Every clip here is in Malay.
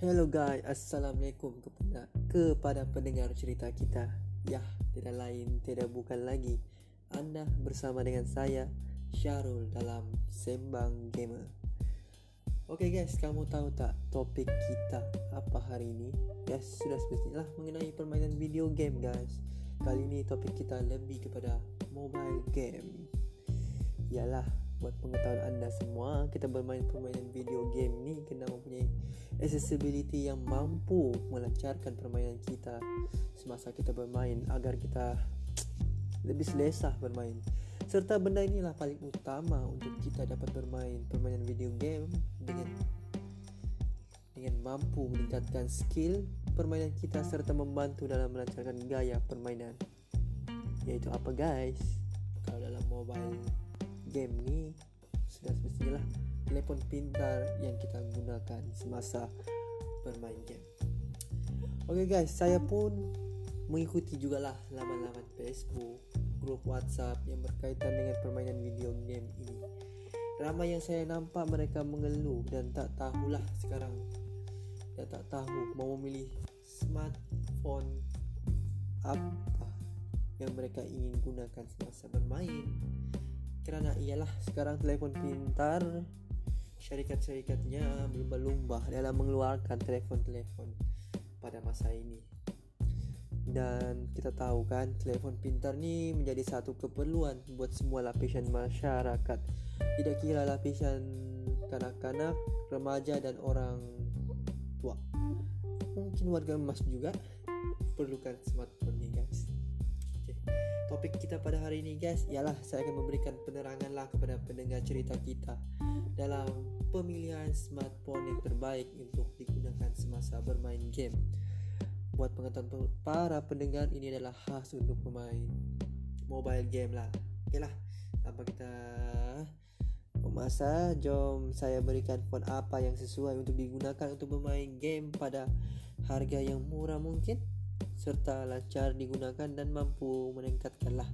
Hello guys, Assalamualaikum kepada kepada pendengar cerita kita. Ya, tidak lain, tidak bukan lagi anda bersama dengan saya Syarul dalam Sembang Gamer. Okay guys, kamu tahu tak topik kita apa hari ini? Yes, sudah semestinya mengenai permainan video game guys. Kali ini topik kita lebih kepada mobile game. Yalah, buat pengetahuan anda semua kita bermain permainan video game ni kena mempunyai accessibility yang mampu melancarkan permainan kita. Semasa kita bermain agar kita lebih selesa bermain. Serta benda inilah paling utama untuk kita dapat bermain permainan video game dengan dengan mampu meningkatkan skill permainan kita serta membantu dalam melancarkan gaya permainan. Yaitu apa guys? Kalau dalam mobile game ni sudah semestinya lah telefon pintar yang kita gunakan semasa bermain game. Okay guys, saya pun mengikuti juga lah laman-laman Facebook, grup WhatsApp yang berkaitan dengan permainan video game ini. Ramai yang saya nampak mereka mengeluh dan tak tahulah sekarang dan tak tahu mau memilih smartphone apa yang mereka ingin gunakan semasa bermain kerana ialah sekarang telefon pintar syarikat-syarikatnya berlumba dalam mengeluarkan telefon-telefon pada masa ini. Dan kita tahu kan telefon pintar ni menjadi satu keperluan buat semua lapisan masyarakat. Tidak kira lapisan kanak-kanak, remaja dan orang tua. Mungkin warga emas juga perlukan smartphone topik kita pada hari ini guys ialah saya akan memberikan penerangan lah kepada pendengar cerita kita dalam pemilihan smartphone yang terbaik untuk digunakan semasa bermain game. Buat pengetahuan para pendengar ini adalah khas untuk pemain mobile game lah. Okeylah, tanpa kita memasa, jom saya berikan phone apa yang sesuai untuk digunakan untuk bermain game pada harga yang murah mungkin serta lancar digunakan dan mampu meningkatkanlah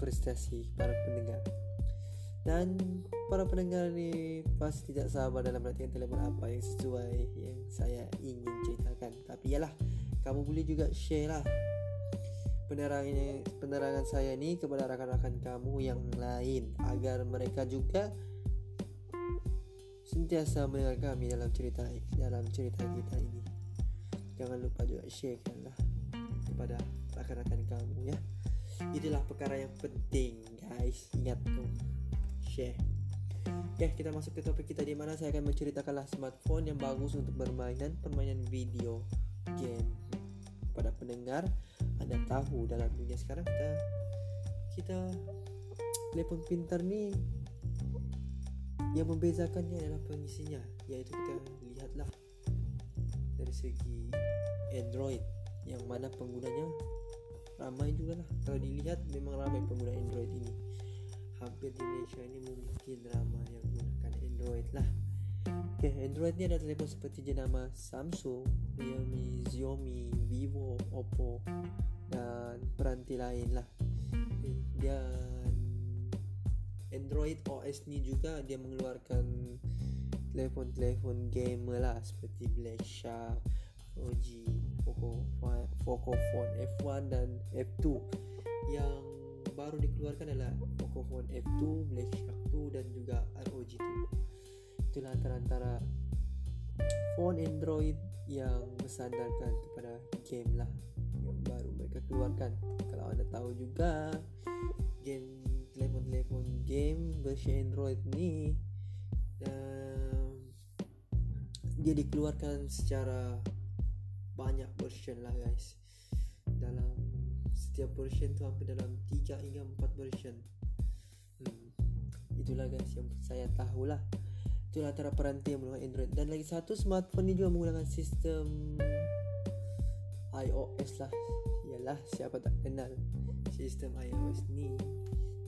prestasi para pendengar. Dan para pendengar ni pasti tidak sabar dalam menantikan telefon apa yang sesuai yang saya ingin ceritakan. Tapi yalah, kamu boleh juga share lah penerangan penerangan saya ni kepada rakan-rakan kamu yang lain agar mereka juga sentiasa mendengar kami dalam cerita dalam cerita kita ini. Jangan lupa juga sharekan lah kepada rakan-rakan kamu ya. Itulah perkara yang penting guys. Ingat tu. Share. Okay, kita masuk ke topik kita di mana saya akan menceritakanlah smartphone yang bagus untuk bermainan permainan video game. Pada pendengar, anda tahu dalam dunia sekarang kita kita telefon pintar ni yang membezakannya adalah pengisinya iaitu kita lihatlah dari segi Android yang mana penggunanya ramai juga lah kalau dilihat memang ramai pengguna Android ini. Hampir di Malaysia ini mungkin ramai yang menggunakan Android lah. Ok Android ni ada telefon seperti jenama Samsung Realme, Xiaomi, Vivo, Oppo dan peranti lain lah. Dan Android OS ni juga dia mengeluarkan telefon-telefon gamer lah seperti Black Shark, OG, Pocophone F1 dan F2 yang baru dikeluarkan adalah Pocophone F2, Black Shark 2 dan juga ROG 2 itulah antara-antara phone Android yang bersandarkan kepada game lah yang baru mereka keluarkan. Kalau anda tahu juga game telefon-telefon game versi Android ni uh, dia dikeluarkan secara banyak version lah guys. Dalam setiap version tu hampir dalam 3 hingga 4 version. Hmm. itulah guys yang saya tahulah. Itulah antara peranti yang menggunakan Android. Dan lagi satu smartphone ni juga menggunakan sistem iOS lah. Ialah siapa tak kenal sistem iOS ni?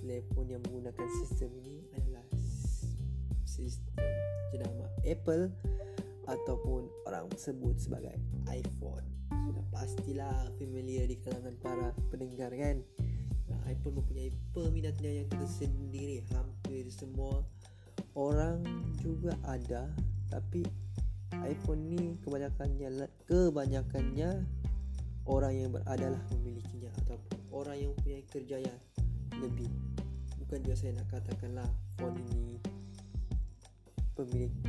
Telefon yang menggunakan sistem ini adalah sistem jenama Apple ataupun orang sebut sebagai iPhone. Sudah pastilah familiar di kalangan para pendengar kan. IPhone mempunyai peminatnya yang tersendiri. Hampir semua orang juga ada, tapi iPhone ni kebanyakannya kebanyakannya orang yang beradalah memilikinya ataupun orang yang punya kerjaya lebih bukan juga saya nak katakanlah phone ini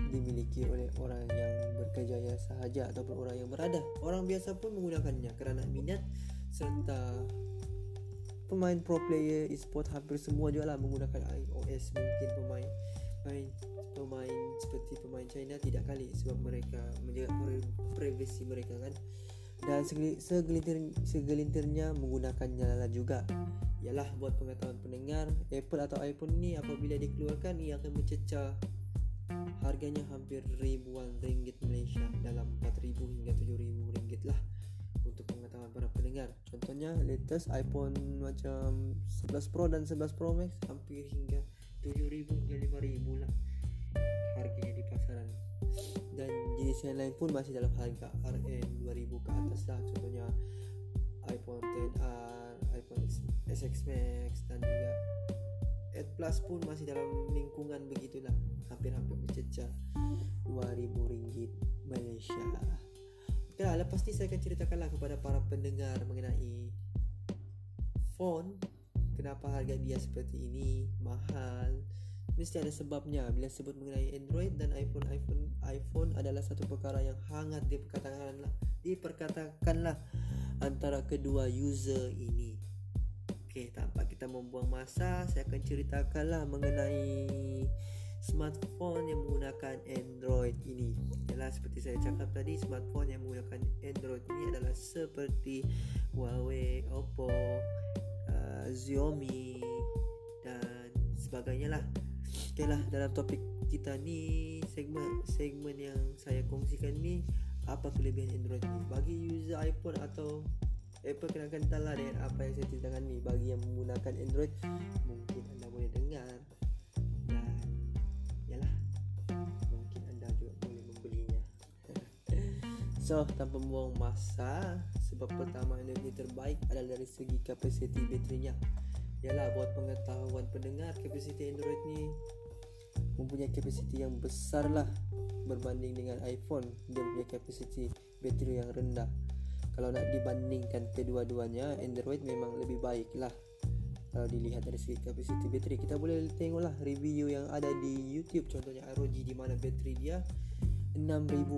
dimiliki oleh orang yang berkejaya sahaja ataupun orang yang berada. Orang biasa pun menggunakannya kerana minat serta pemain pro player e-sport hampir semua juga lah menggunakan iOS mungkin pemain pemain pemain seperti pemain China tidak kali sebab mereka menjaga privasi mereka kan. Dan segelintir segelintirnya menggunakannya lah juga. Ialah buat pengetahuan pendengar Apple atau iPhone ni apabila dikeluarkan ia akan mencecah Harganya hampir ribuan ringgit Malaysia dalam 4000 hingga 7000 ringgit lah untuk pengetahuan para pendengar. Contohnya latest iPhone macam 11 Pro dan 11 Pro Max hampir hingga 7000 hingga 5000 lah harganya di pasaran. Dan jenis yang lain pun masih dalam harga RN 2000 ke atas lah. Contohnya iPhone 10R, iPhone SX Max dan juga 8 Plus pun masih dalam lingkungan begitulah. Hampir-hampir mencecah RM2,000 Malaysia. Ok lah, lepas ni saya akan ceritakanlah kepada para pendengar mengenai phone. Kenapa harga dia seperti ini, mahal. Mesti ada sebabnya. Bila sebut mengenai Android dan iPhone iPhone iPhone adalah satu perkara yang hangat diperkatakanlah diperkatakanlah antara kedua user ini. Okey, tanpa kita membuang masa, saya akan ceritakanlah mengenai smartphone yang menggunakan Android ini. Yalah seperti saya cakap tadi, smartphone yang menggunakan Android ini adalah seperti Huawei, Oppo, uh, Xiaomi dan sebagainya lah. Okeylah dalam topik kita ni segmen segmen yang saya kongsikan ni apa kelebihan Android ni bagi user iPhone atau Kena kental lah dengan apa yang saya ceritakan ni. Bagi yang menggunakan Android mungkin anda boleh dengar So tanpa membuang masa Sebab pertama energi terbaik adalah dari segi kapasiti baterinya. Yalah buat pengetahuan pendengar Kapasiti Android ni Mempunyai kapasiti yang besar lah Berbanding dengan iPhone. Dia punya kapasiti bateri yang rendah Kalau nak dibandingkan kedua-duanya Android memang lebih baik lah. Kalau dilihat dari segi kapasiti bateri kita boleh tengoklah review yang ada di YouTube. Contohnya ROG di mana bateri dia 6000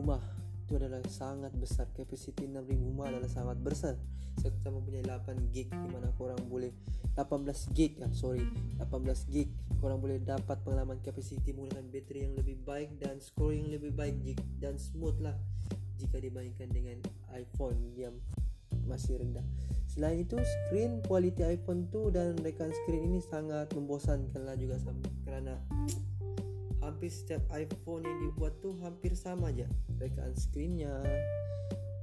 mAh. Itu adalah sangat besar. Kapasiti 6000 mAh adalah sangat besar. Serta mempunyai 8 gig di mana korang boleh 18 gig ya sorry 18 gig korang boleh dapat pengalaman kapasiti menggunakan bateri yang lebih baik dan scoring yang lebih baik dan smooth lah. Jika dibandingkan dengan iPhone masih rendah. Selain itu screen quality iPhone 2 dan rekan screen ini sangat membosankan lah juga kerana hampir setiap iPhone yang dibuat tu hampir sama aja rekaan screennya.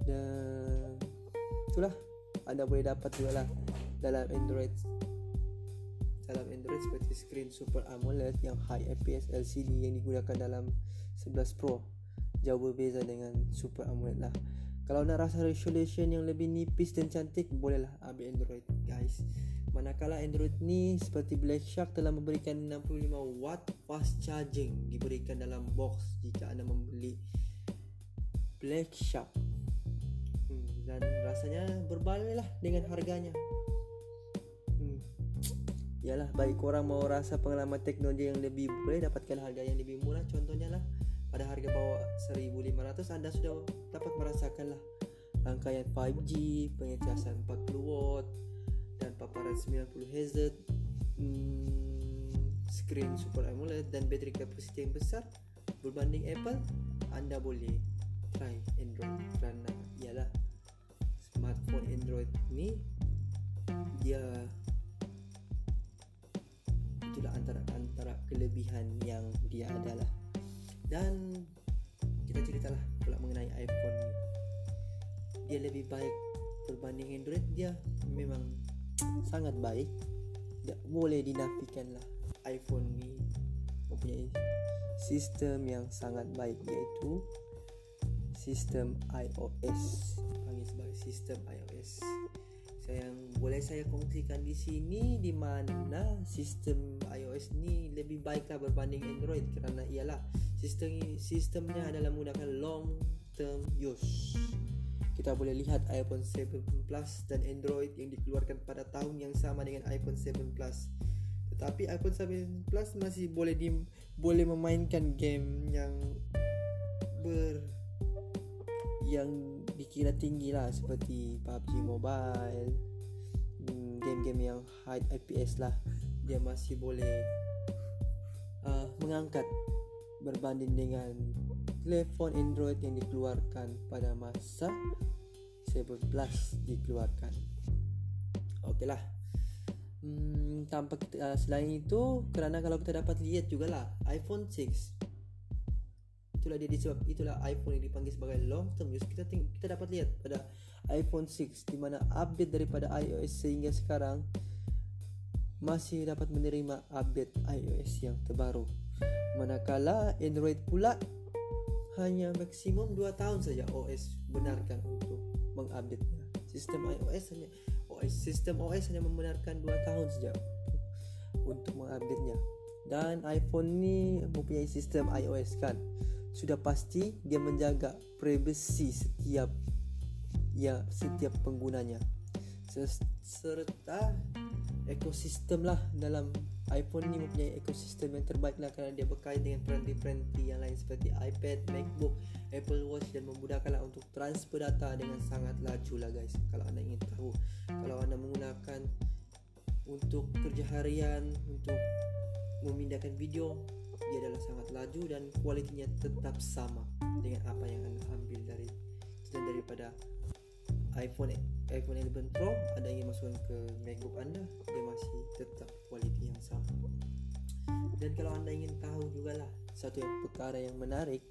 Dan itulah anda boleh dapat juga lah dalam Android dalam Android seperti screen Super AMOLED yang high FPS LCD yang digunakan dalam 11 Pro. Jauh berbeza dengan Super AMOLED lah kalau nak rasa resolution yang lebih nipis dan cantik bolehlah ambil Android guys Manakala Android ni seperti Black Shark telah memberikan 65 watt fast charging diberikan dalam box jika anda membeli Black Shark. Hmm, dan rasanya berbalik lah dengan harganya. Hmm. Yalah, bagi korang mau rasa pengalaman teknologi yang lebih boleh dapatkan harga yang lebih murah contohnya lah pada harga bawah 1500 anda sudah dapat merasakan lah rangkaian 5G, pengecasan 40 watt, dan paparan 90 Hz hmm, screen Super AMOLED dan bateri kapasiti yang besar berbanding Apple anda boleh try Android kerana ialah smartphone Android ni dia itulah antara antara kelebihan yang dia adalah dan kita ceritalah pula mengenai iPhone ni. Dia lebih baik berbanding Android. Dia memang sangat baik. Tak boleh dinafikan lah iPhone ni mempunyai sistem yang sangat baik iaitu sistem iOS panggil sebagai sistem iOS saya yang boleh saya kongsikan di sini di mana sistem iOS ni lebih baiklah berbanding Android kerana ialah sistem sistemnya adalah menggunakan long term use. Kita boleh lihat iPhone 7 Plus dan Android yang dikeluarkan pada tahun yang sama dengan iPhone 7 Plus. Tetapi iPhone 7 Plus masih boleh di boleh memainkan game yang ber yang dikira tinggi lah seperti PUBG Mobile hmm, game-game yang high FPS lah. Dia masih boleh uh, mengangkat berbanding dengan telefon Android yang dikeluarkan pada masa 7 Plus dikeluarkan. Okeylah. Hmm, tanpa kita, uh, selain itu kerana kalau kita dapat lihat juga lah iPhone 6 itulah dia disebab itulah iPhone yang dipanggil sebagai long term use kita kita dapat lihat pada iPhone 6 di mana update daripada iOS sehingga sekarang masih dapat menerima update iOS yang terbaru manakala Android pula hanya maksimum 2 tahun saja OS benarkan untuk mengupdate-nya sistem iOS hanya OS sistem OS hanya membenarkan 2 tahun saja untuk mengupdate-nya. Dan iPhone ni mempunyai sistem iOS kan? Sudah pasti dia menjaga privasi setiap ya setiap penggunanya. Serta ekosistem lah dalam iPhone ni mempunyai ekosistem yang terbaik lah kerana dia berkait dengan peranti-peranti yang lain seperti iPad, MacBook, Apple Watch dan memudahkanlah untuk transfer data dengan sangat laju lah guys. Kalau anda ingin tahu kalau anda menggunakan untuk kerja harian untuk memindahkan video dia adalah sangat laju dan kualitinya tetap sama dengan apa yang anda ambil dari dan daripada iPhone iPhone 11 Pro ada yang masukkan ke MacBook anda dia masih tetap kualiti yang sama. Dan kalau anda ingin tahu juga lah satu yang perkara yang menarik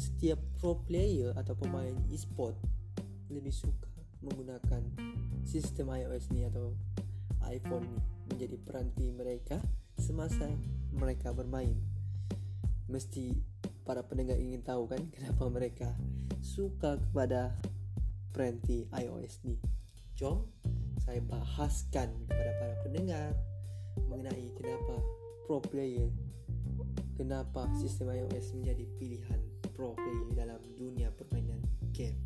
setiap pro player atau pemain e-sport lebih suka menggunakan sistem iOS ni atau iPhone ni menjadi peranti mereka semasa mereka bermain. Mesti para pendengar ingin tahu kan kenapa mereka suka kepada peranti iOS ni. Jom saya bahaskan kepada para pendengar mengenai kenapa pro player kenapa sistem iOS menjadi pilihan pro player dalam dunia permainan game.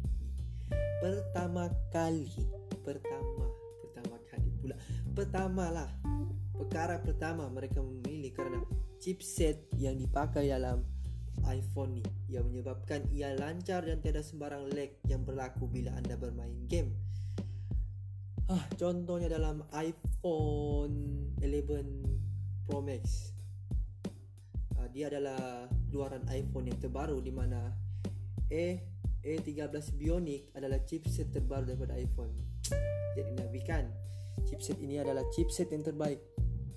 Pertama kali, pertama, pertama kali pula. Pertamalah perkara pertama mereka memilih kerana chipset yang dipakai dalam iPhone ni yang menyebabkan ia lancar dan tiada sembarang lag yang berlaku bila anda bermain game. Ah, contohnya dalam iPhone 11 Pro Max. Ah, dia adalah keluaran iPhone yang terbaru di mana A A13 Bionic adalah chipset terbaru daripada iPhone. Jadi nafikan chipset ini adalah chipset yang terbaik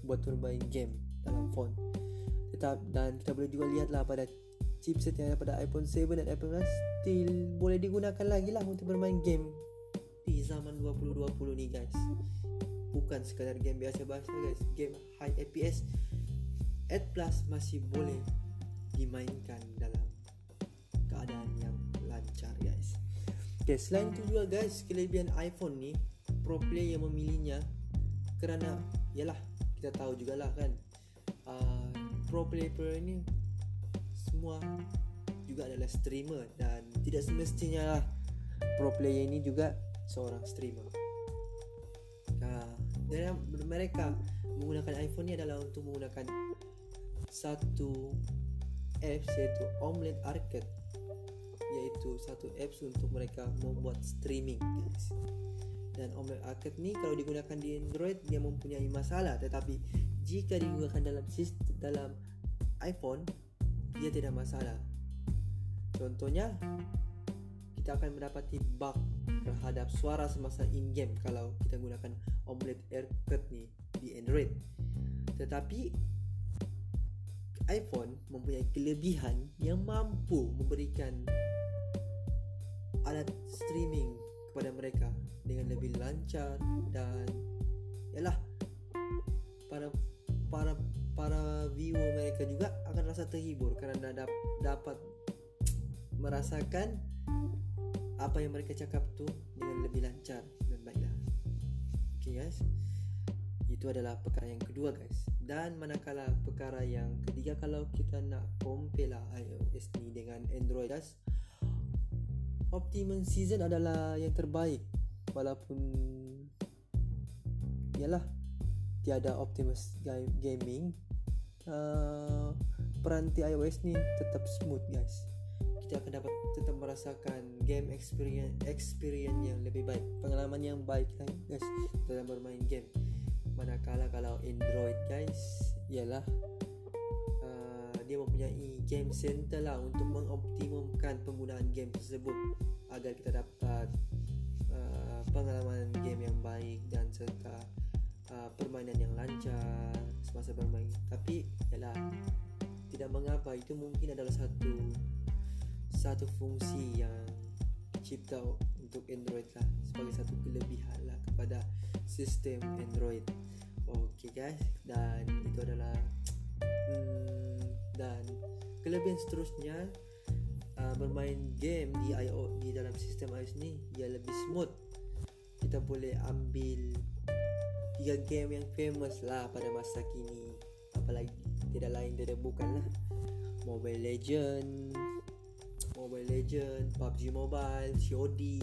buat bermain game dalam phone tetap dan kita boleh juga lihatlah pada chipset yang ada pada iPhone 7 dan iPhone 11 still boleh digunakan lagi lah untuk bermain game. Di zaman 2020 ni guys. Bukan sekadar game biasa-biasa guys. Game high FPS 8 Plus masih boleh dimainkan dalam keadaan yang lancar guys. Okay, selain itu juga guys kelebihan iPhone ni pro player yang memilihnya kerana yalah kita tahu jugalah kan? Uh, pro player ini semua juga adalah streamer dan tidak semestinya lah pro player ini juga seorang streamer. Nah, dan mereka menggunakan iPhone ini adalah untuk menggunakan satu apps yaitu Omelette Arcade yaitu satu apps untuk mereka membuat streaming guys. Dan Omelette Arcade ni kalau digunakan di Android dia mempunyai masalah tetapi jika digunakan dalam sistem dalam iPhone dia tidak masalah. Contohnya kita akan mendapati bug terhadap suara semasa in game kalau kita gunakan Omelette AirCut ni di Android. Tetapi iPhone mempunyai kelebihan yang mampu memberikan alat streaming kepada mereka dengan lebih lancar dan yalah para para para viewer mereka juga akan rasa terhibur kerana dap, dapat merasakan apa yang mereka cakap tu dengan lebih lancar dan baiklah. Okay guys. Itu adalah perkara yang kedua guys. dan manakala perkara yang ketiga kalau kita nak compare lah iOS ni dengan Android guys Optimum Season adalah yang terbaik walaupun yalah tiada Optimus Gaming uh, peranti iOS ni tetap smooth guys. Kita akan dapat tetap merasakan game experience experience yang lebih baik pengalaman yang baik lah guys dalam bermain game. Manakala kalau Android guys ialah uh, dia mempunyai game center lah untuk mengoptimumkan penggunaan game tersebut agar kita dapat uh, pengalaman game yang baik dan serta uh, permainan yang lancar semasa bermain tapi ialah tidak mengapa itu mungkin adalah satu satu fungsi yang dicipta untuk Android lah sebagai satu kelebihan lah kepada sistem Android. Okay guys dan itu adalah hmm, dan kelebihan seterusnya uh, bermain game di IO di dalam sistem iOS ni dia lebih smooth. Kita boleh ambil tiga game yang famous lah pada masa kini apalagi tidak lain tidak bukanlah Mobile Legend Mobile Legend, PUBG Mobile, COD.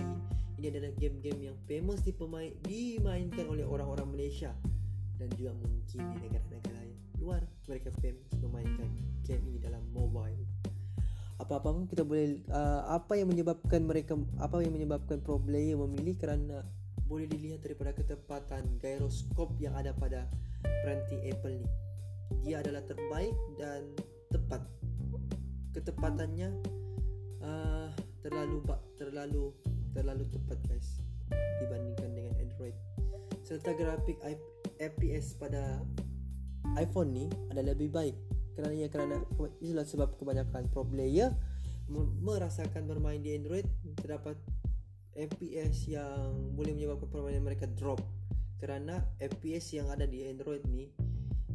Ini adalah game-game yang famous dipemain, dimainkan oleh orang-orang Malaysia dan juga mungkin di negara-negara luar mereka famous memainkan game ini dalam mobile. Apa-apa pun kita boleh uh, apa yang menyebabkan mereka apa yang menyebabkan pro player memilih kerana boleh dilihat daripada ketepatan gyroskop yang ada pada peranti Apple ni. Dia adalah terbaik dan tepat. Ketepatannya uh, terlalu terlalu terlalu tepat guys dibandingkan dengan Android. Serta grafik FPS pada iPhone ni adalah lebih baik kerana ya kerana itulah sebab kebanyakan pro player merasakan bermain di Android terdapat FPS yang boleh menyebabkan permainan mereka drop kerana FPS yang ada di Android ni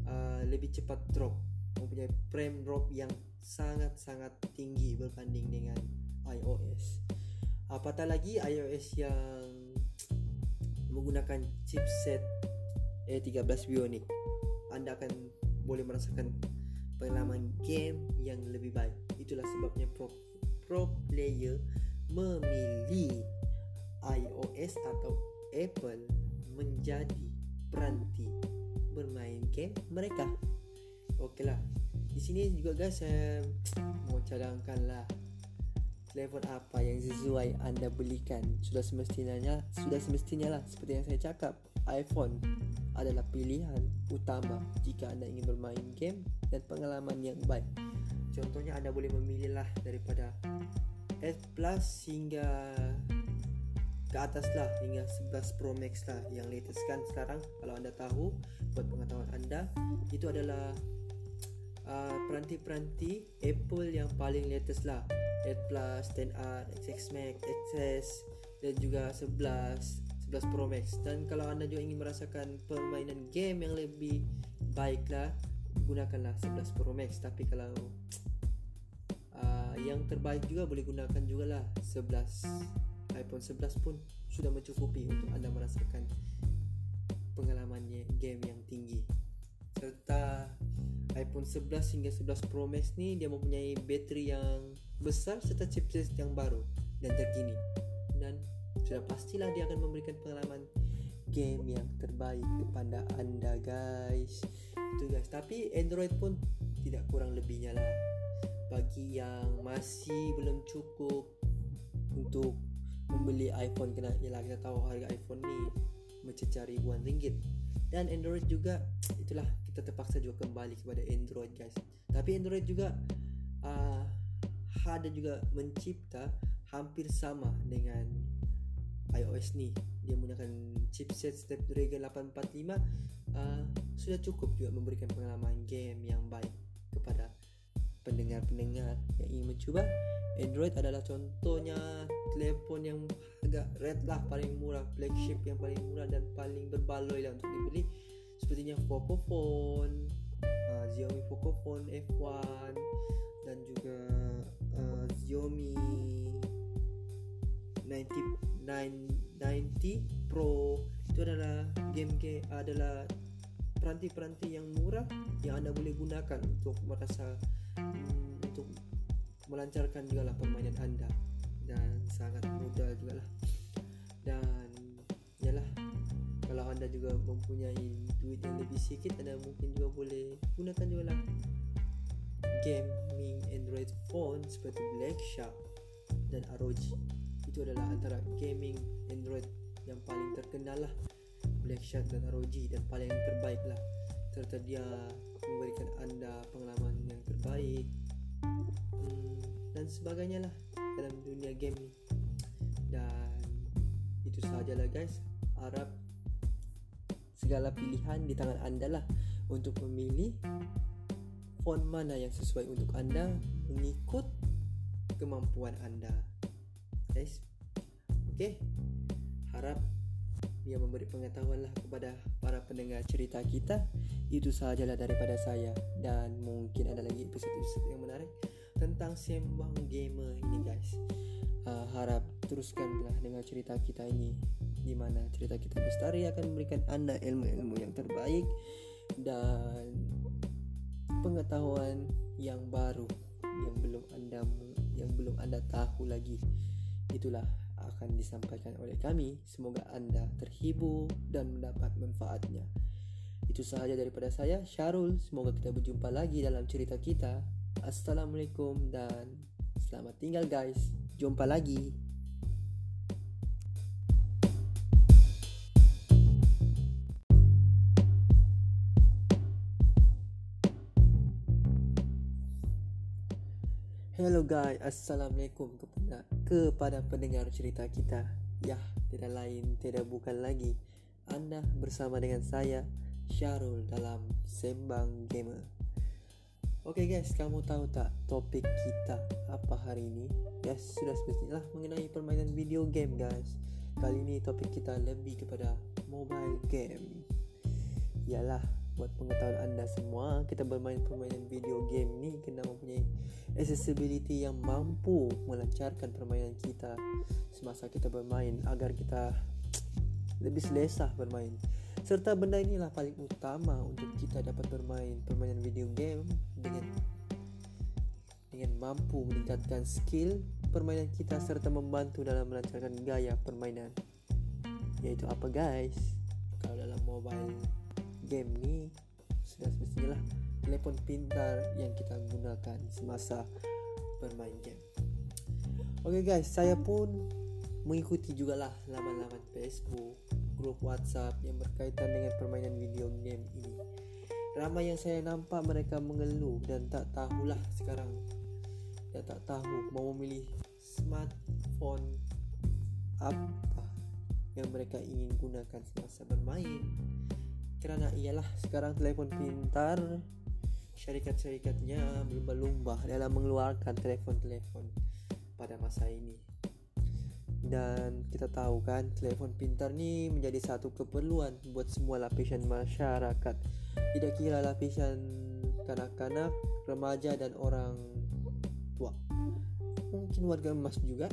uh, lebih cepat drop mempunyai frame drop yang sangat-sangat tinggi berbanding dengan iOS. Apatah lagi iOS yang menggunakan chipset A13 Bionic. Anda akan boleh merasakan pengalaman game yang lebih baik. Itulah sebabnya pro, pro player memilih iOS atau Apple menjadi peranti bermain game mereka. Okeylah, di sini juga guys saya mau cadangkanlah telefon apa yang sesuai anda belikan. Sudah semestinya sudah semestinya lah. Seperti yang saya cakap iPhone adalah pilihan utama jika anda ingin bermain game dan pengalaman yang baik. Contohnya anda boleh memilih lah daripada S Plus hingga ke atas lah hingga 11 Pro Max lah yang latest kan sekarang. Kalau anda tahu buat pengetahuan anda itu adalah uh, peranti-peranti Apple yang paling latest lah. 8 Plus, 10R, XX Max, XS dan juga 11 11 Pro Max. Dan kalau anda juga ingin merasakan permainan game yang lebih baik lah gunakanlah 11 Pro Max. Tapi kalau uh, yang terbaik juga boleh gunakan juga lah 11 iPhone 11 pun sudah mencukupi untuk anda merasakan pengalamannya game yang tinggi. Serta iPhone 11 hingga 11 Pro Max ni dia mempunyai bateri yang besar serta chipset yang baru dan terkini. Dan sudah pastilah dia akan memberikan pengalaman game yang terbaik kepada anda guys. Itu guys. Tapi Android pun tidak kurang lebihnya lah. Bagi yang masih belum cukup untuk membeli iPhone kena ialah kita tahu harga iPhone ni mencecah ribuan ringgit. Dan Android juga itulah kita terpaksa juga kembali kepada Android guys. Tapi Android juga uh, ada juga mencipta hampir sama dengan iOS ni. Dia menggunakan chipset Snapdragon 845 uh, sudah cukup juga memberikan pengalaman game yang baik kepada pendengar-pendengar yang ingin mencuba Android adalah contohnya telefon yang agak red lah paling murah flagship yang paling murah dan paling berbaloi lah untuk dibeli. Sepertinya Pocophone uh, Xiaomi Pocophone F1 dan juga uh, Xiaomi 90 990 Pro. Itu adalah game game adalah peranti-peranti yang murah yang anda boleh gunakan untuk merasa untuk melancarkan juga lah permainan anda. Dan sangat mudah juga lah dan yalah kalau anda juga mempunyai duit yang lebih sedikit anda mungkin juga boleh gunakan juga lah gaming Android phone seperti Black Shark dan ROG itu adalah antara gaming Android yang paling terkenal lah Black Shark dan ROG dan paling terbaik lah serta dia memberikan anda pengalaman yang terbaik dan sebagainya lah dalam dunia game ni. Dan itu sajalah guys. Harap segala pilihan di tangan anda lah untuk memilih font mana yang sesuai untuk anda mengikut kemampuan anda guys. Ok harap ia memberi pengetahuan lah kepada para pendengar cerita kita. Itu sahajalah daripada saya. Dan mungkin ada lagi episod-episod yang menarik tentang sembang gamer ini guys. Uh, harap teruskanlah dengan cerita kita ini di mana cerita kita bestari akan memberikan anda ilmu-ilmu yang terbaik dan pengetahuan yang baru yang belum anda yang belum anda tahu lagi. Itulah akan disampaikan oleh kami. Semoga anda terhibur dan mendapat manfaatnya. Itu sahaja daripada saya Syarul. Semoga kita berjumpa lagi dalam cerita kita assalamualaikum dan selamat tinggal guys jumpa lagi Hello guys, Assalamualaikum kepada kepada pendengar cerita kita. Ya, tidak lain, tidak bukan lagi. Anda bersama dengan saya, Syarul dalam Sembang Gamer. Okay guys, kamu tahu tak topik kita apa hari ini? Yes, sudah semestinya mengenai permainan video game guys. Kali ini topik kita lebih kepada mobile game. Yalah, buat pengetahuan anda semua, kita bermain permainan video game ni kena mempunyai accessibility yang mampu melancarkan permainan kita semasa kita bermain agar kita lebih selesa bermain. Serta benda inilah paling utama untuk kita dapat bermain permainan video game dengan dengan mampu meningkatkan skill permainan kita serta membantu dalam melancarkan gaya permainan. Yaitu apa guys? Kalau dalam mobile game ni sudah semestinya lah telefon pintar yang kita gunakan semasa bermain game. Okay guys, saya pun mengikuti juga lah laman-laman Facebook, grup WhatsApp yang berkaitan dengan permainan video game ini. Ramai yang saya nampak mereka mengeluh dan tak tahulah sekarang dan tak tahu mau memilih smartphone apa yang mereka ingin gunakan semasa bermain. Kerana ialah sekarang telefon pintar syarikat-syarikatnya berlumba-lumba dalam mengeluarkan telefon-telefon pada masa ini. Dan kita tahu kan telefon pintar ni menjadi satu keperluan buat semua lapisan masyarakat. Tidak kira lapisan kanak-kanak, remaja dan orang tua. Mungkin warga emas juga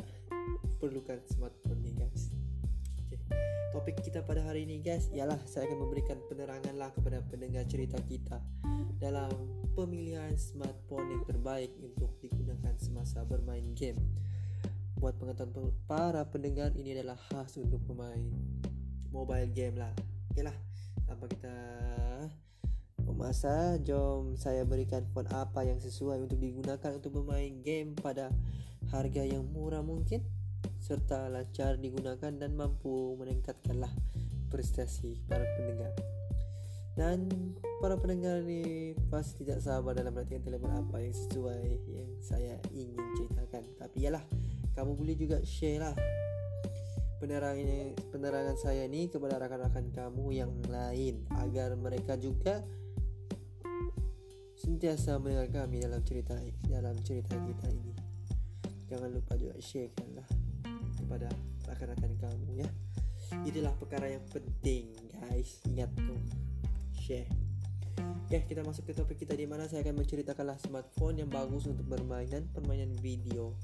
perlukan smartphone ni guys. Okay. Topik kita pada hari ini guys ialah saya akan memberikan penerangan lah kepada pendengar cerita kita dalam pemilihan smartphone yang terbaik untuk digunakan semasa bermain game. Buat pengetahuan para pendengar ini adalah khas untuk pemain mobile game lah. Okeylah, tanpa kita memasa, jom saya berikan phone apa yang sesuai untuk digunakan untuk bermain game pada harga yang murah mungkin serta lancar digunakan dan mampu meningkatkanlah prestasi para pendengar. Dan para pendengar ni pasti tidak sabar dalam menantikan telefon apa yang sesuai yang saya ingin ceritakan. Tapi yalah, kamu boleh juga share lah penerangan penerangan saya ni kepada rakan-rakan kamu yang lain agar mereka juga sentiasa mendengar kami dalam cerita dalam cerita kita ini. Jangan lupa juga sharekan lah kepada rakan-rakan kamu ya. Itulah perkara yang penting guys. Ingat tu share. Ya, kita masuk ke topik kita di mana saya akan menceritakanlah smartphone yang bagus untuk bermainan permainan video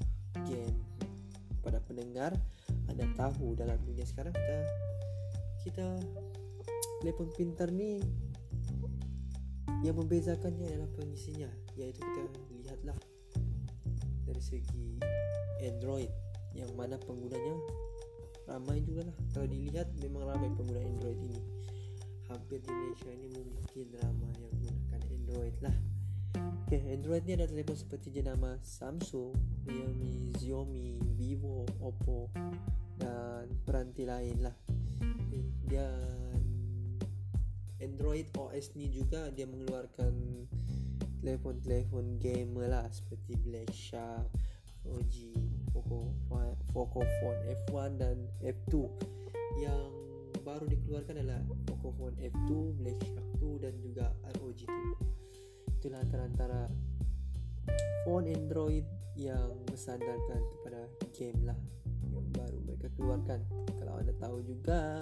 game. Pada pendengar, Anda tahu dalam dunia sekarang kita kita telefon pintar ni yang membezakannya adalah pengisinya iaitu kita lihatlah dari segi Android yang mana penggunanya ramai juga lah kalau dilihat memang ramai pengguna Android ini. Hampir di Malaysia ini mungkin ramai yang menggunakan Android lah Okay, Android ni ada telefon seperti jenama Samsung, Realme, Xiaomi, Vivo, Oppo dan peranti lain lah. Okay, dan Android OS ni juga dia mengeluarkan telefon-telefon gamer lah seperti Black Shark, ROG, Poco, Poco Phone F1 dan F2 yang baru dikeluarkan adalah Poco Phone F2, Black Shark 2 dan juga ROG 2 itulah antara-antara phone Android yang bersandarkan kepada game lah yang baru mereka keluarkan. Kalau anda tahu juga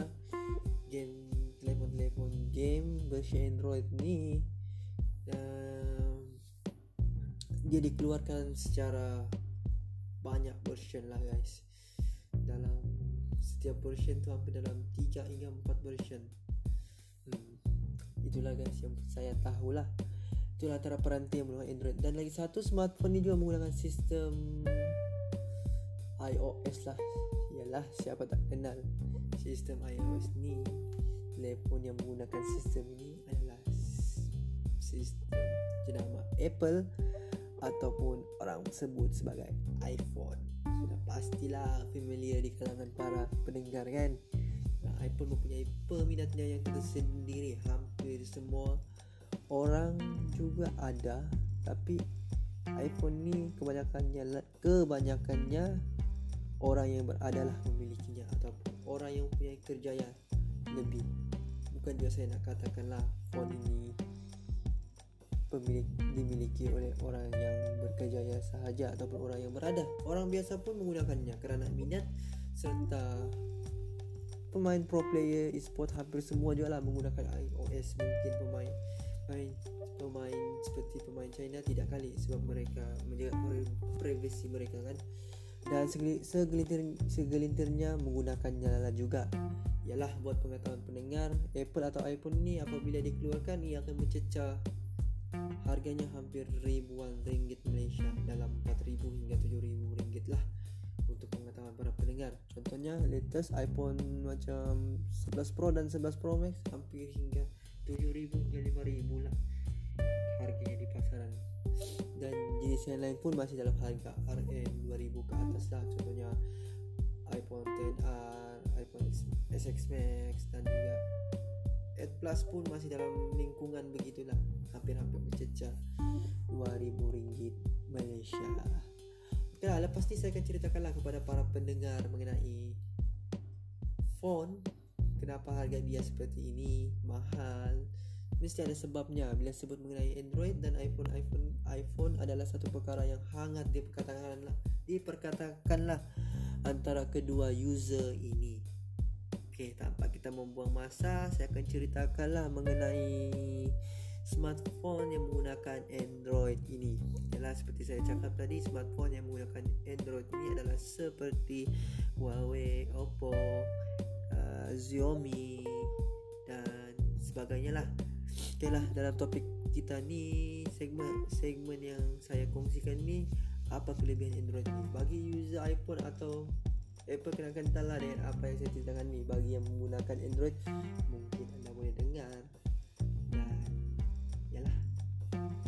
game telefon-telefon game versi Android ni uh, dia dikeluarkan secara banyak version lah guys. Dalam setiap version tu hampir dalam 3 hingga 4 version. Hmm. itulah guys yang saya tahulah. lah Itulah antara peranti yang menggunakan Android. Dan lagi satu smartphone ni juga menggunakan sistem iOS lah. Yalah siapa tak kenal Sistem iOS ni? Telefon yang menggunakan sistem ini adalah Sistem jenama Apple Ataupun orang sebut sebagai iPhone. Sudah pastilah familiar di kalangan para pendengar kan? iPhone mempunyai peminatnya yang tersendiri. Hampir semua orang juga ada tapi iPhone ni kebanyakannya kebanyakannya orang yang berada lah memilikinya ataupun orang yang punya kerjaya lebih. Bukan juga saya nak katakanlah phone ini pemilik dimiliki oleh orang yang berkejaya sahaja ataupun orang yang berada orang biasa pun menggunakannya kerana minat serta pemain pro player e-sport hampir semua juga lah menggunakan iOS. Mungkin pemain pemain pemain seperti pemain China tidak kali sebab mereka menjaga privasi mereka kan? Dan segelintir segelintirnya menggunakannya lah juga. Ialah buat pengetahuan pendengar Apple atau iPhone ni apabila dikeluarkan ia akan mencecah harganya hampir ribuan ringgit Malaysia dalam 4000 hingga 7000 ringgit lah untuk pengetahuan para pendengar. Contohnya latest iPhone macam 11 Pro dan 11 Pro Max hampir hingga 7000 hingga 5000 lah harganya di pasaran. Dan jenis yang lain pun masih dalam harga RN 2000 ke atas lah. Contohnya iPhone 10R iPhone SX Max dan juga 8 Plus pun masih dalam lingkungan begitulah. Hampir-hampir mencecah 2000 ringgit Malaysia. Okay lah, lepas ni saya akan ceritakanlah kepada para pendengar mengenai phone kenapa harga dia seperti ini? Mahal. Mesti ada sebabnya. Bila sebut mengenai Android dan iPhone iPhone iPhone adalah satu perkara yang hangat diperkatakanlah diperkatakanlah antara kedua user ini. Okey, tanpa kita membuang masa saya akan ceritakanlah mengenai smartphone yang menggunakan Android ini. Yalah seperti saya cakap tadi smartphone yang menggunakan Android ini adalah seperti Huawei, Oppo, Xiaomi dan sebagainya lah. Okay lah dalam topik kita ni segmen segmen yang saya kongsikan ni apa kelebihan Android ni? Bagi user iPhone atau Apple kena kental lah dengan apa yang saya ceritakan ni. Bagi yang menggunakan Android mungkin anda boleh dengar. Dan yalah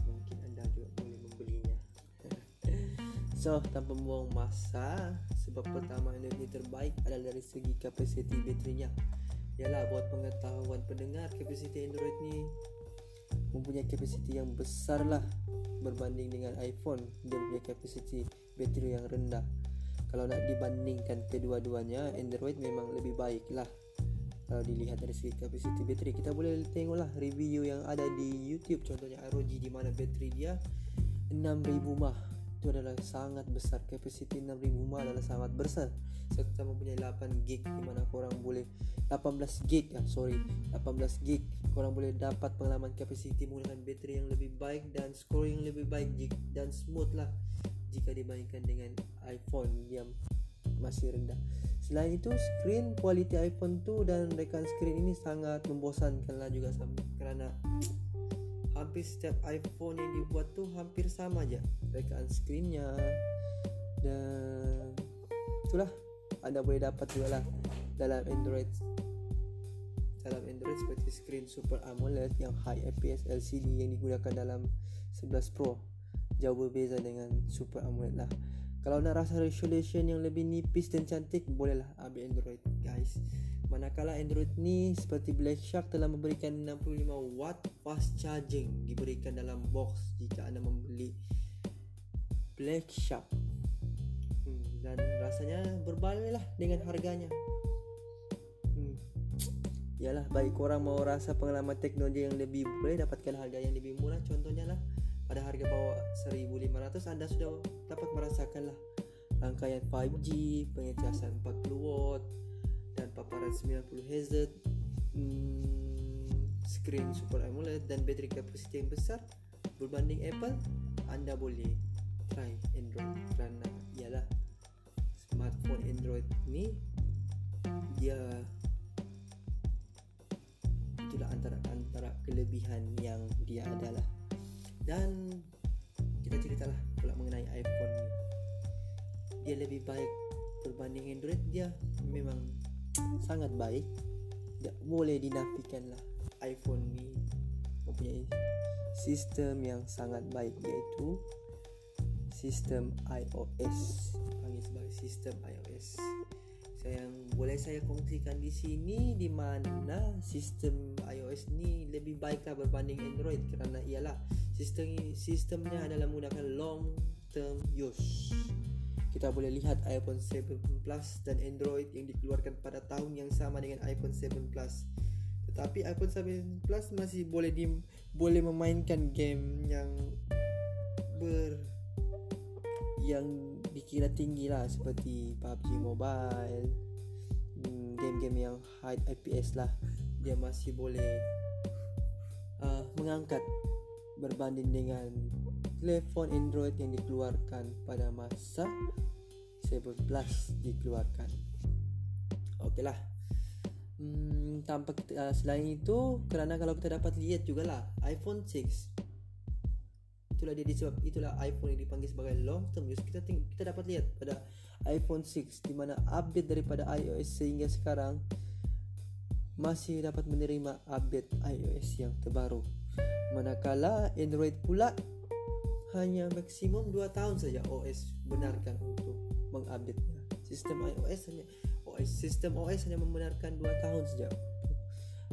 mungkin anda juga boleh membelinya. So tanpa membuang masa sebab pertama energi terbaik adalah dari segi kapasiti baterinya. Yalah buat pengetahuan pendengar kapasiti Android ni mempunyai kapasiti yang besar lah berbanding dengan iPhone. Dia punya kapasiti bateri yang rendah. Kalau nak dibandingkan kedua-duanya Android memang lebih baik lah kalau dilihat dari segi kapasiti bateri kita boleh tengok lah review yang ada di YouTube. Contohnya ROG di mana bateri dia 6000 mAh itu adalah sangat besar. Kapasiti 6000 mAh adalah sangat besar. Serta mempunyai 8 gig di mana korang boleh 18 gig ya sorry. 18 gig korang boleh dapat pengalaman kapasiti menggunakan bateri yang lebih baik dan skor yang lebih baik dan smooth lah jika dibandingkan dengan iPhone yang masih rendah. Selain itu screen quality iPhone 2 dan rekan screen ini sangat membosankan lah juga kerana hampir setiap iPhone yang dibuat tuh hampir sama aja. Rekaan screennya. Dan itulah. Anda boleh dapat juga lah dalam Android. Dalam Android seperti screen Super AMOLED yang high FPS LCD yang digunakan dalam 11 Pro. Jauh berbeza dengan Super AMOLED lah. Kalau nak rasa resolution yang lebih nipis dan cantik bolehlah ambil Android guys manakala Android ni seperti Black Shark telah memberikan 65 watt fast charging diberikan dalam box jika anda membeli Black Shark. Hmm, dan rasanya berbaloi lah dengan harganya. Yalah bagi korang mau rasa pengalaman teknologi yang lebih boleh dapatkan harga yang lebih murah contohnya lah pada harga bawah 1500 anda sudah dapat merasakan lah rangkaian 5G, pengecasan 40 watt dan paparan 90 Hz hmm, screen Super AMOLED dan bateri kapasiti yang besar berbanding Apple anda boleh try Android kerana ialah smartphone Android ni dia itulah antara antara kelebihan yang dia adalah. Dan kita ceritalah pula mengenai iPhone ni. Dia lebih baik berbanding Android dia memang sangat baik. Tak boleh dinafikan lah iPhone ni mempunyai sistem yang sangat baik iaitu sistem iOS panggil sebagai sistem iOS yang boleh saya kongsikan di sini di mana sistem iOS ni lebih baiklah berbanding Android kerana ialah sistem sistemnya adalah menggunakan long term use. Kita boleh lihat iPhone 7 Plus dan Android yang dikeluarkan pada tahun yang sama dengan iPhone 7 Plus. Tetapi iPhone 7 Plus masih boleh di boleh memainkan game yang ber yang dikira tinggi lah seperti PUBG Mobile hmm, game-game yang high FPS lah dia masih boleh uh, mengangkat berbanding dengan telefon Android yang dikeluarkan pada masa 7 Plus dikeluarkan. Okeylah hmm, tanpa kita, uh, selain itu kerana kalau kita dapat lihat jugalah iPhone 6 itulah dia disebab itulah iPhone yang dipanggil sebagai long term use. Kita kita dapat lihat pada iPhone 6 di mana update daripada iOS sehingga sekarang masih dapat menerima update iOS yang terbaru. Manakala Android pula hanya maksimum 2 tahun saja OS benarkan untuk mengupdate-nya. Sistem iOS hanya OS sistem OS hanya membenarkan 2 tahun saja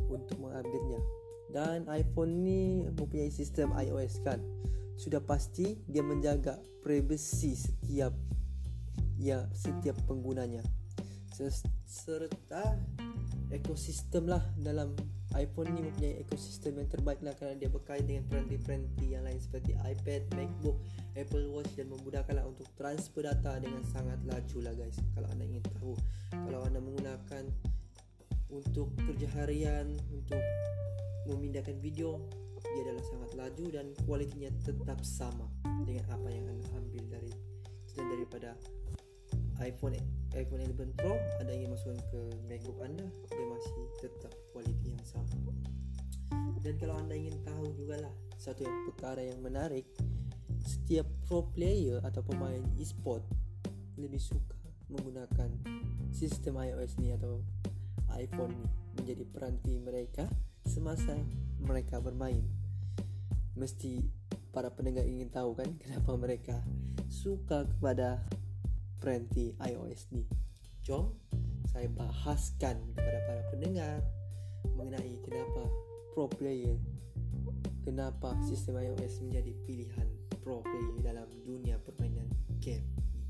untuk mengupdate-nya. Dan iPhone ni mempunyai sistem iOS kan? Sudah pasti dia menjaga privasi setiap ya setiap penggunanya. Serta ekosistem lah dalam iPhone ni mempunyai ekosistem yang terbaik lah kerana dia berkait dengan peranti-peranti yang lain seperti iPad, MacBook, Apple Watch dan memudahkanlah untuk transfer data dengan sangat laju lah guys. Kalau anda ingin tahu kalau anda menggunakan untuk kerja harian untuk memindahkan video dia adalah sangat laju dan kualitinya tetap sama dengan apa yang anda ambil dari daripada iPhone iPhone 11 Pro. Anda ingin masukkan ke MacBook anda dia masih tetap kualiti yang sama dan kalau anda ingin tahu juga lah satu yang perkara yang menarik setiap pro player atau pemain e-sport lebih suka menggunakan sistem iOS ni atau iPhone ni menjadi peranti mereka semasa mereka bermain. Mesti para pendengar ingin tahu kan kenapa mereka suka kepada peranti iOS ni. Jom saya bahaskan kepada para pendengar mengenai kenapa pro player kenapa sistem iOS menjadi pilihan pro player dalam dunia permainan game ni.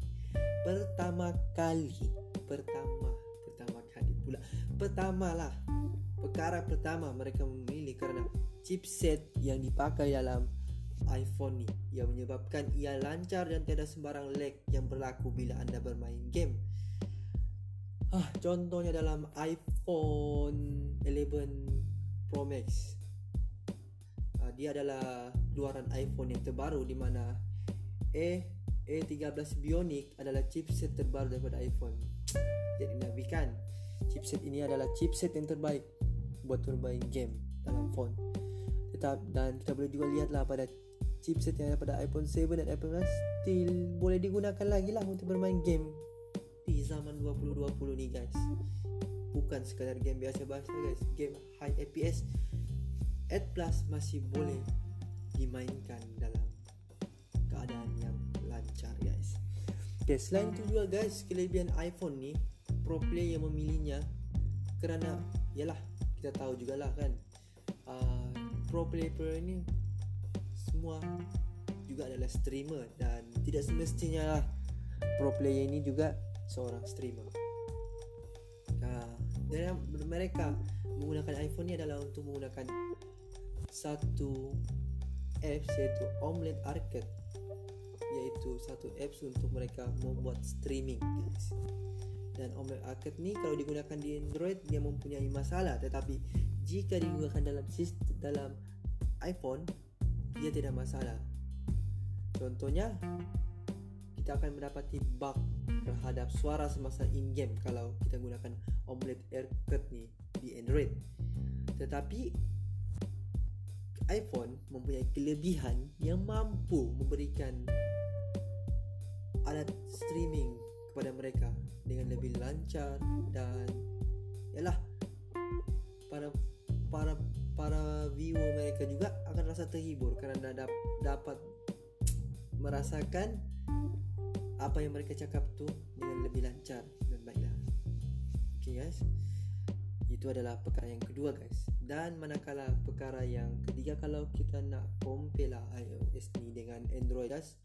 Pertama kali, pertama, pertama kali pula. Pertamalah perkara pertama mereka memilih kerana chipset yang dipakai dalam iPhone ni yang menyebabkan ia lancar dan tiada sembarang lag yang berlaku bila anda bermain game. Ah, contohnya dalam iPhone 11 Pro Max. Ah, dia adalah keluaran iPhone yang terbaru di mana A A13 Bionic adalah chipset terbaru daripada iPhone. Jadi nabikan chipset ini adalah chipset yang terbaik buat bermain game dalam phone tetap dan kita boleh juga lihatlah pada chipset yang ada pada iPhone 7 dan iPhone Plus still boleh digunakan lagi lah untuk bermain game di zaman 2020 ni guys. Bukan sekadar game biasa-biasa guys. Game high FPS 8 Plus masih boleh dimainkan dalam keadaan yang lancar guys. Okay, selain itu juga guys kelebihan iPhone ni pro player yang memilihnya kerana yalah kita tahu jugalah kan? Uh, pro player ini semua juga adalah streamer dan tidak semestinya lah pro player ini juga seorang streamer. Uh, dan mereka menggunakan iPhone ni adalah untuk menggunakan satu apps iaitu Omelette Arcade. Iaitu satu apps untuk mereka membuat streaming guys. Dan Omelette Arcade ni kalau digunakan di Android dia mempunyai masalah. Tetapi jika digunakan dalam sistem dalam iPhone dia tidak masalah. Contohnya kita akan mendapati bug terhadap suara semasa in game kalau kita gunakan Omelette Arcade ni di Android. Tetapi iPhone mempunyai kelebihan yang mampu memberikan alat streaming kepada mereka dengan lebih lancar dan yalah para para para viewer mereka juga akan rasa terhibur kerana dap, dapat merasakan apa yang mereka cakap tu dengan lebih lancar dan baiklah. Okay guys. Itu adalah perkara yang kedua guys. Dan manakala perkara yang ketiga kalau kita nak compare lah iOS ni dengan Android guys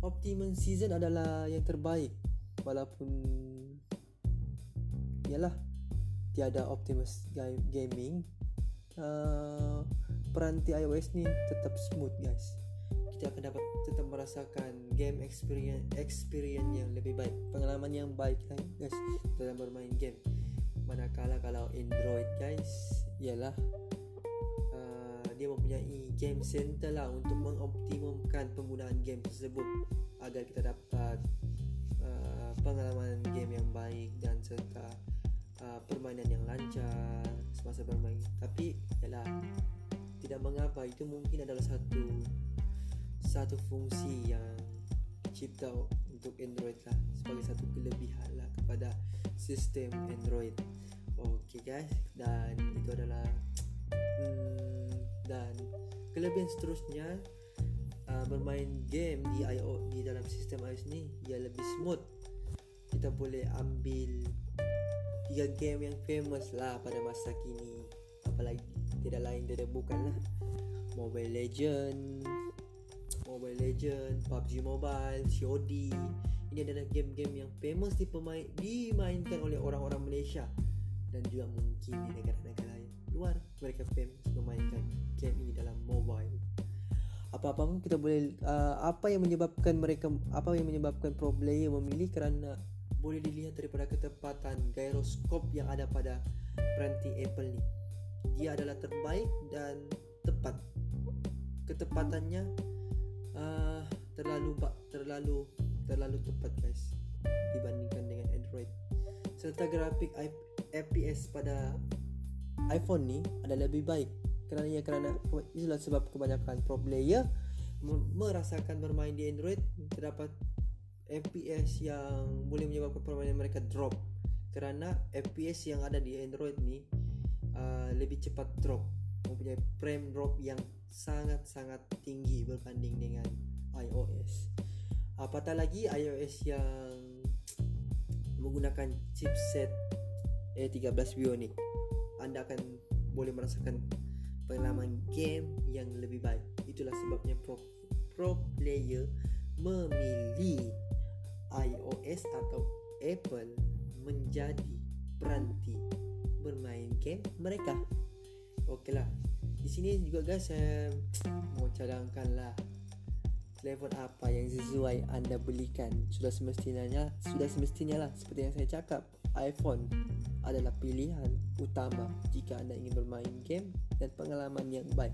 Optimum Season adalah yang terbaik. Walaupun yalah tiada Optimus Gaming uh, peranti iOS ni tetap smooth guys kita akan dapat tetap merasakan game experience experience yang lebih baik. Pengalaman yang baik guys dalam bermain game. Manakala kalau Android guys ialah uh, dia mempunyai game center lah untuk mengoptimumkan penggunaan game tersebut agar kita dapat uh, pengalaman game yang baik dan serta uh, permainan yang lancar semasa bermain. Tapi ialah tidak mengapa. Itu mungkin adalah satu satu fungsi yang cipta untuk Android lah sebagai satu kelebihan lah kepada sistem Android. Okay guys dan itu adalah hmm, dan kelebihan seterusnya uh, bermain game di IO di dalam sistem iOS ni dia lebih smooth. Kita boleh ambil tiga game yang famous lah pada masa kini. Apalagi tidak lain tidak bukanlah Mobile Legend, Mobile Legend, PUBG Mobile, COD. Ini adalah game-game yang famous dipemain, dimainkan oleh orang-orang Malaysia dan juga mungkin di negara-negara luar mereka famous memainkan game ini dalam mobile. Apa-apa pun kita boleh uh, apa yang menyebabkan mereka apa yang menyebabkan pro player memilih kerana boleh dilihat daripada ketepatan gyroskop yang ada pada peranti Apple ni. Dia adalah terbaik dan tepat. Ketepatannya uh, terlalu terlalu terlalu tepat guys dibandingkan dengan Android. Serta grafik FPS pada iPhone ni adalah lebih baik kerana ya kerana itulah sebab kebanyakan pro player merasakan bermain di Android terdapat FPS yang boleh menyebabkan permainan mereka drop kerana FPS yang ada di Android ni uh, lebih cepat drop mempunyai frame drop yang sangat-sangat tinggi berbanding dengan iOS. Apatah lagi iOS yang menggunakan chipset A13 Bionic. Anda akan boleh merasakan pengalaman game yang lebih baik. Itulah sebabnya pro, pro player memilih iOS atau Apple menjadi peranti bermain game mereka. Okeylah. Di sini juga guys saya mau cadangkanlah telefon apa yang sesuai anda belikan. Sudah semestinya sudah semestinya lah seperti yang saya cakap, iPhone adalah pilihan utama jika anda ingin bermain game dan pengalaman yang baik.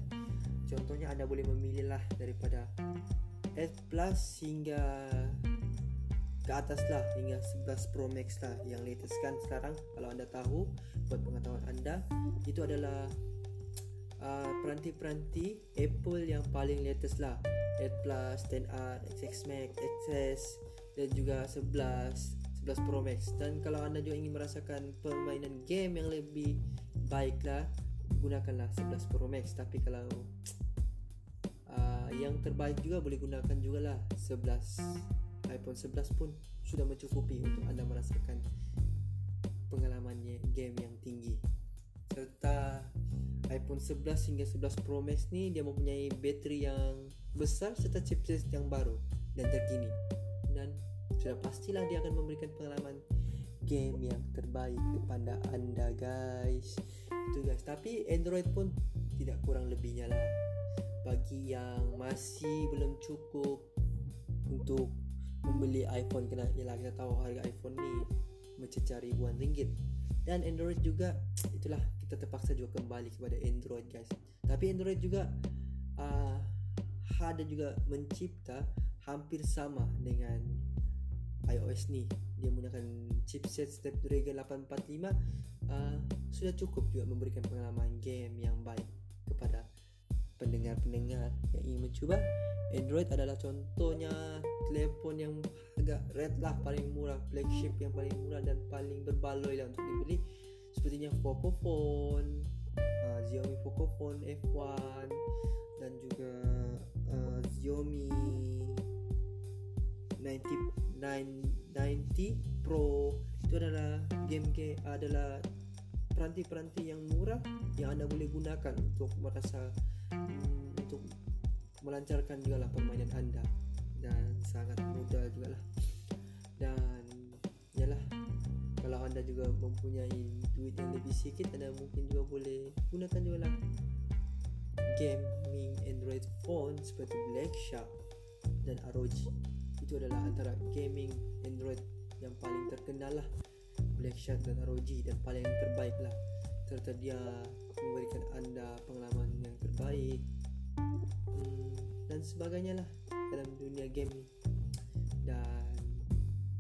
Contohnya anda boleh memilih lah daripada S Plus hingga ke atas lah hingga 11 Pro Max lah yang latest kan sekarang kalau anda tahu buat pengetahuan anda itu adalah uh, peranti-peranti Apple yang paling latest lah. 8 Plus, 10R, XX Max, XS dan juga 11 11 Pro Max. Dan kalau anda juga ingin merasakan permainan game yang lebih baik lah gunakanlah 11 Pro Max. Tapi kalau uh, yang terbaik juga boleh gunakan juga lah 11 iPhone 11 pun sudah mencukupi untuk anda merasakan pengalamannya game yang tinggi. Serta iPhone 11 hingga 11 Pro Max ni dia mempunyai bateri yang besar serta chipset yang baru dan terkini. Dan sudah pastilah dia akan memberikan pengalaman game yang terbaik kepada anda guys. Itu guys. Tapi Android pun tidak kurang lebihnya lah. Bagi yang masih belum cukup untuk membeli iPhone kena ialah kita tahu harga iPhone ni mencecar ribuan ringgit. Dan Android juga itulah kita terpaksa juga kembali kepada Android guys. Tapi Android juga uh, ada juga mencipta hampir sama dengan iOS ni. Dia menggunakan chipset Snapdragon 845 uh, sudah cukup juga memberikan pengalaman game yang baik kepada pendengar-pendengar yang ingin mencuba. Android adalah contohnya telefon yang agak red lah paling murah flagship yang paling murah dan paling berbaloi lah untuk dibeli sepertinya Pocophone uh, Xiaomi Pocophone F1 dan juga uh, Xiaomi 90 990 Pro. Itu adalah game game adalah peranti-peranti yang murah yang anda boleh gunakan untuk merasa um, untuk melancarkan juga lah permainan anda. Dan sangat mudah juga lah dan yalah kalau anda juga mempunyai duit yang lebih sedikit anda mungkin juga boleh gunakan juga lah. Gaming Android phone seperti Black Shark dan ROG itu adalah antara gaming Android yang paling terkenal lah. Black Shark dan ROG dan paling terbaik lah. Serta dia memberikan anda pengalaman yang terbaik hmm, dan sebagainya lah dalam dunia game ni dan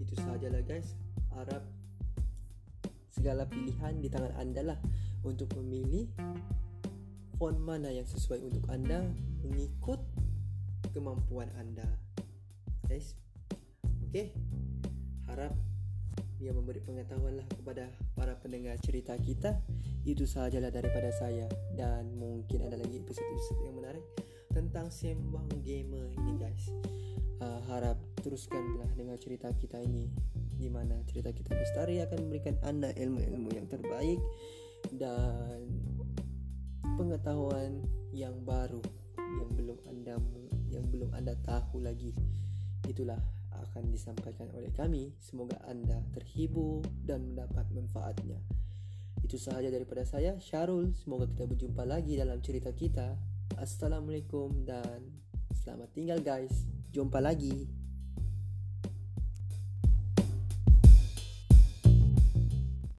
itu sahajalah guys. Harap segala pilihan di tangan anda lah. Untuk memilih font mana yang sesuai untuk anda mengikut kemampuan anda. Guys okay harap ia memberi pengetahuan lah kepada para pendengar cerita kita. Itu sahajalah daripada saya. Dan mungkin ada lagi episod-episod yang menarik tentang sembang gamer ini guys. Uh, harap teruskanlah dengan cerita kita ini di mana cerita kita bestari akan memberikan anda ilmu-ilmu yang terbaik dan pengetahuan yang baru yang belum anda yang belum anda tahu lagi. Itulah akan disampaikan oleh kami. Semoga anda terhibur dan mendapat manfaatnya. Itu sahaja daripada saya Syarul. Semoga kita berjumpa lagi dalam cerita kita. Assalamualaikum dan selamat tinggal guys. Jumpa lagi.